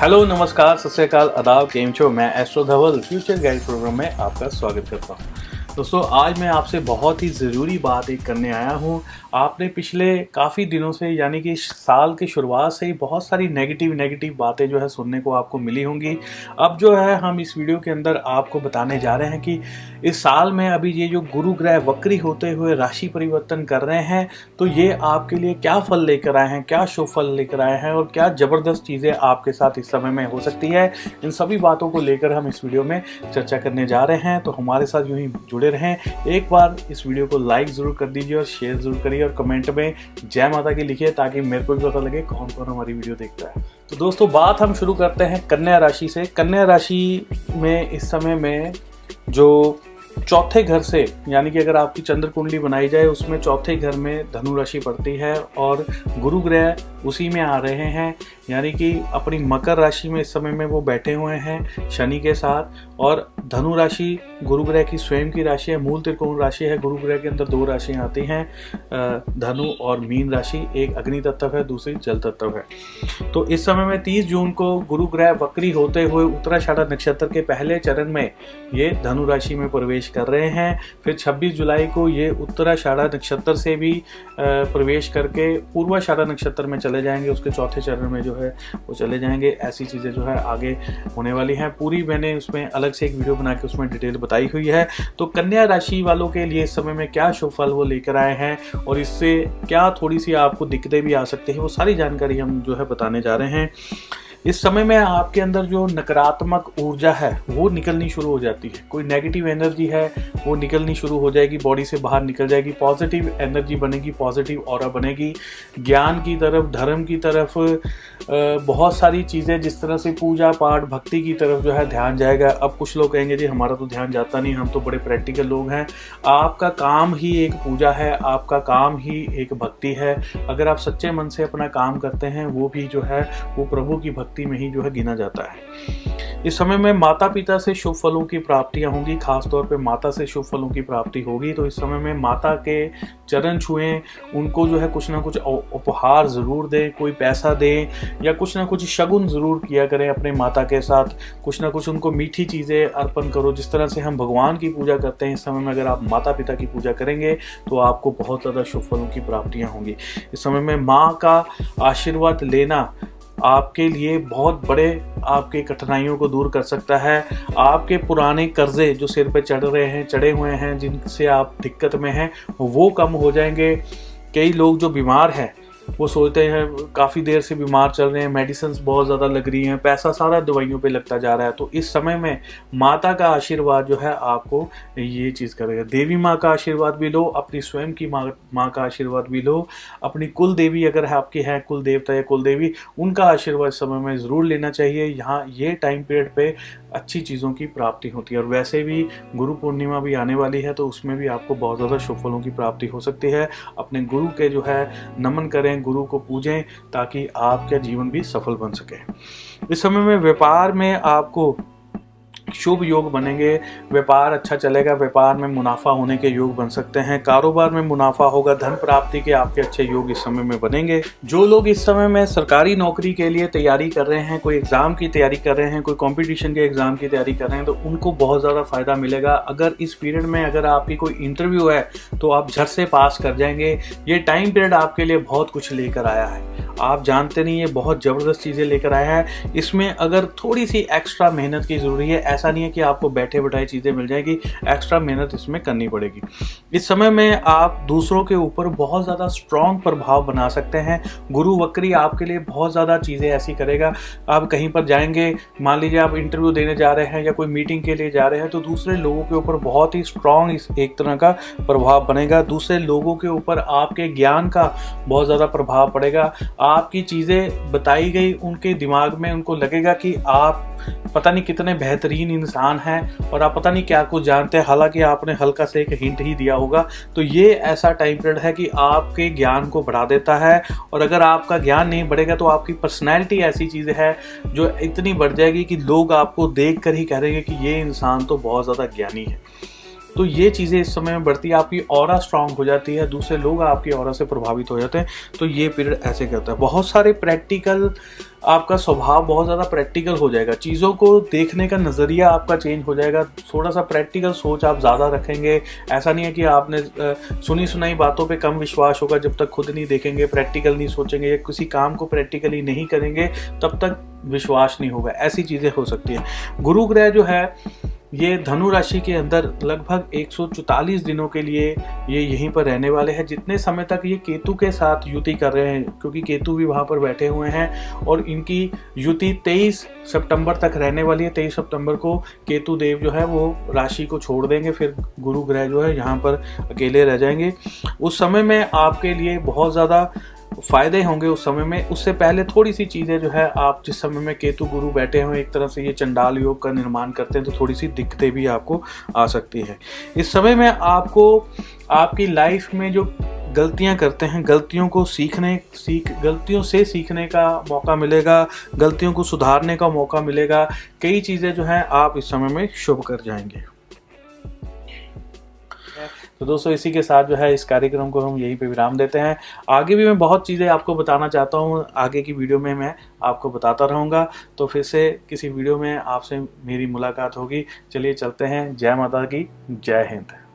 Hello, नमस्कार, सत श्रीकाल अदाब केम छो? मैं astro Dhaval future guide programme में आपका स्वागत करता हूँ। दोस्तों, आज मैं आपसे बहुत ही ज़रूरी बात एक करने आया हूँ। आपने पिछले काफ़ी दिनों से, यानी कि साल की शुरुआत से ही बहुत सारी नेगेटिव नेगेटिव बातें जो है सुनने को आपको मिली होंगी। अब जो है, हम इस वीडियो के अंदर आपको बताने जा रहे हैं कि इस साल में अभी ये जो गुरु ग्रह वक्री होते हुए राशि परिवर्तन कर रहे हैं तो ये आपके लिए क्या फल लेकर आए हैं, क्या शुभ फल लेकर आए हैं और क्या ज़बरदस्त चीज़ें आपके साथ इस समय में हो सकती है? इन सभी बातों को लेकर हम इस वीडियो में चर्चा करने जा रहे हैं तो हमारे साथ यूँ ही जुड़े रहें। एक बार इस वीडियो को लाइक ज़रूर कर दीजिए और शेयर ज़रूर करिए और कमेंट में जय माता की लिखिए ताकि मेरे को भी पता लगे कौन कौन हमारी वीडियो देखता है। तो दोस्तों, बात हम शुरू करते हैं कन्या राशि से। कन्या राशि में इस समय में जो चौथे घर से, यानी कि अगर आपकी चंद्र कुंडली बनाई जाए, उसमें चौथे घर में धनु राशि पड़ती है और गुरु ग्रह उसी में आ रहे हैं, यानी कि अपनी मकर राशि में इस समय में वो बैठे हुए हैं शनि के साथ और धनु राशि गुरु ग्रह की स्वयं की राशि है, मूल त्रिकोण राशि है, गुरु ग्रह के अंदर दो राशियाँ आती हैं धनु और मीन राशि, एक अग्नि तत्व है, दूसरी जल तत्व है। तो इस समय में 30 जून को गुरु ग्रह वक्री होते हुए उत्तराषाढ़ा नक्षत्र के पहले चरण में ये धनु राशि में प्रवेश कर रहे हैं। फिर 26 जुलाई को ये उत्तराषाढ़ा नक्षत्र से भी प्रवेश करके पूर्वाषाढ़ा नक्षत्र में चले जाएँगे। उसके चौथे चरण में जो है, वो चले जाएँगे। ऐसी चीज़ें जो है, आगे होने वाली हैं। पूरी मैंने उसमें अलग से एक वीडियो बना के उसमें डिटेल बताई हुई है। तो कन्या राशि वालों के लिए इस समय में क्या शुभ फल वो लेकर आए हैं और इससे क्या थोड़ी सी आपको दिक्कतें भी आ सकती हैं, वो सारी जानकारी हम जो है बताने जा रहे हैं। इस समय में आपके अंदर जो नकारात्मक ऊर्जा है, वो निकलनी शुरू हो जाती है। कोई नेगेटिव एनर्जी है, वो निकलनी शुरू हो जाएगी बॉडी से बाहर निकल जाएगी पॉजिटिव एनर्जी बनेगी पॉजिटिव और बनेगी। ज्ञान की तरफ़, धर्म की तरफ़ बहुत सारी चीज़ें जिस तरह से पूजा पाठ, भक्ति की तरफ़ जो है ध्यान जाएगा। अब कुछ लोग कहेंगे, जी, हमारा तो ध्यान जाता नहीं, हम तो बड़े प्रैक्टिकल लोग हैं। आपका काम ही एक पूजा है, आपका काम ही एक भक्ति है। अगर आप सच्चे मन से अपना काम करते हैं, वो भी जो है, वो प्रभु की भक्ति भक्ति में ही जो है गिना जाता है। इस समय में माता पिता से शुभ फलों की प्राप्तियाँ होंगी, खासतौर पे माता से शुभ फलों की प्राप्ति होगी। तो इस समय में माता के चरण छुएँ, उनको जो है कुछ ना कुछ उपहार ज़रूर दें, कोई पैसा दें या कुछ ना कुछ शगुन ज़रूर किया करें अपने माता के साथ। कुछ ना कुछ उनको मीठी चीज़ें अर्पण करो, जिस तरह से हम भगवान की पूजा करते हैं, इस समय में अगर आप माता पिता की पूजा करेंगे तो आपको बहुत ज़्यादा शुभ फलों की प्राप्तियाँ होंगी। इस समय में माँ का आशीर्वाद लेना आपके लिए बहुत बड़े आपके कठिनाइयों को दूर कर सकता है। आपके पुराने कर्जे जो सिर पे चढ़ रहे हैं, चढ़े हुए हैं, जिनसे आप दिक्कत में हैं, वो कम हो जाएँगे। कई लोग जो बीमार हैं वो सोचते हैं, काफ़ी देर से बीमार चल रहे हैं मेडिसिन बहुत ज़्यादा लग रही हैं, पैसा सारा दवाइयों पे लगता जा रहा है। तो इस समय में माता का आशीर्वाद जो है, आपको ये चीज़ करेगा। देवी माँ का आशीर्वाद भी लो, अपनी स्वयं की माँ माँ का आशीर्वाद भी लो। अपनी कुल देवी अगर आपके हैं, कुल देवता या कुल देवी, उनका आशीर्वाद समय में ज़रूर लेना चाहिए। यहाँ ये टाइम पीरियड पे अच्छी चीज़ों की प्राप्ति होती है। और वैसे भी गुरु पूर्णिमा भी आने वाली है तो उसमें भी आपको बहुत ज़्यादा शुभ फलों की प्राप्ति हो सकती है। अपने गुरु के जो है, नमन करें गुरु को पूजें ताकि आपका जीवन भी सफल बन सके। इस समय में व्यापार में आपको शुभ योग बनेंगे, व्यापार अच्छा चलेगा, व्यापार में मुनाफा होने के योग बन सकते हैं, कारोबार में मुनाफा होगा, धन प्राप्ति के आपके अच्छे योग इस समय में बनेंगे। जो लोग इस समय में सरकारी नौकरी के लिए तैयारी कर रहे हैं, कोई एग्ज़ाम की तैयारी कर रहे हैं, कोई कॉम्पिटिशन के एग्ज़ाम की तैयारी कर रहे हैं तो उनको बहुत ज़्यादा फ़ायदा मिलेगा। अगर इस पीरियड में अगर आपकी कोई इंटरव्यू है तो आप झट से पास कर जाएँगे। ये टाइम पीरियड आपके लिए बहुत कुछ लेकर आया है। आप जानते नहीं, ये बहुत ज़बरदस्त चीज़ें लेकर आया है। इसमें अगर थोड़ी सी एक्स्ट्रा मेहनत की ज़रूरी है, ऐसा नहीं है कि आपको बैठे बैठाए चीज़ें मिल जाएगी एक्स्ट्रा मेहनत इसमें करनी पड़ेगी। इस समय में आप दूसरों के ऊपर बहुत ज़्यादा स्ट्रॉन्ग प्रभाव बना सकते हैं। गुरु वक्री आपके लिए बहुत ज़्यादा चीज़ें ऐसी करेगा। आप कहीं पर जाएँगे, मान लीजिए आप इंटरव्यू देने जा रहे हैं या कोई मीटिंग के लिए जा रहे हैं तो दूसरे लोगों के ऊपर बहुत ही स्ट्रॉन्ग एक तरह का प्रभाव बनेगा। दूसरे लोगों के ऊपर आपके ज्ञान का बहुत ज़्यादा प्रभाव पड़ेगा। आपकी चीज़ें बताई गई, उनके दिमाग में उनको लगेगा कि आप पता नहीं कितने बेहतरीन इंसान हैं और आप पता नहीं क्या कुछ जानते हैं। हालाँकि आपने हल्का से एक हिंट ही दिया होगा। तो ये ऐसा टाइम पीरियड है कि आपके ज्ञान को बढ़ा देता है और अगर आपका ज्ञान नहीं बढ़ेगा तो आपकी पर्सनैलिटी ऐसी चीज़ है जो इतनी बढ़ जाएगी कि लोग आपको देख कर ही कह रहे हैं कि ये इंसान तो बहुत ज़्यादा ज्ञानी है। तो ये चीज़ें इस समय में बढ़ती है आपकी और स्ट्रांग हो जाती है, दूसरे लोग आपकी और से प्रभावित हो जाते हैं तो ये पीरियड ऐसे करता है। बहुत सारे प्रैक्टिकल आपका स्वभाव बहुत ज़्यादा प्रैक्टिकल हो जाएगा। चीज़ों को देखने का नज़रिया आपका चेंज हो जाएगा। थोड़ा सा प्रैक्टिकल सोच आप ज़्यादा रखेंगे। ऐसा नहीं है कि आपने सुनी सुनाई बातों पे कम विश्वास होगा, जब तक खुद नहीं देखेंगे प्रैक्टिकल नहीं सोचेंगे या किसी काम को प्रैक्टिकली नहीं करेंगे, तब तक विश्वास नहीं होगा। ऐसी चीज़ें हो सकती हैं। गुरु ग्रह जो है ये धनु राशि के अंदर लगभग 144 दिनों के लिए ये यहीं पर रहने वाले हैं। जितने समय तक ये केतु के साथ युति कर रहे हैं, क्योंकि केतु भी वहाँ पर बैठे हुए हैं और इनकी युति 23 सितंबर तक रहने वाली है। 23 सितंबर को केतु देव जो है वो राशि को छोड़ देंगे, फिर गुरु ग्रह जो है यहाँ पर अकेले रह जाएँगे। उस समय में आपके लिए बहुत ज़्यादा फ़ायदे होंगे उस समय में। उससे पहले थोड़ी सी चीज़ें जो है, आप जिस समय में केतु गुरु बैठे हुए एक तरह से ये चंडाल योग का निर्माण करते हैं तो थोड़ी सी दिक्कतें भी आपको आ सकती है। इस समय में आपको, आपकी लाइफ में जो गलतियाँ करते हैं, गलतियों को सीखने, सीख, गलतियों से सीखने का मौका मिलेगा, गलतियों को सुधारने का मौका मिलेगा, कई चीज़ें जो हैं, आप इस समय में शुभ कर जाएँगे। तो दोस्तों, इसी के साथ जो है, इस कार्यक्रम को हम यहीं पे विराम देते हैं। आगे भी मैं बहुत चीज़ें आपको बताना चाहता हूँ। आगे की वीडियो में मैं आपको बताता रहूँगा। तो फिर से किसी वीडियो में आपसे मेरी मुलाकात होगी। चलिए चलते हैं। जय माता की जय हिंद।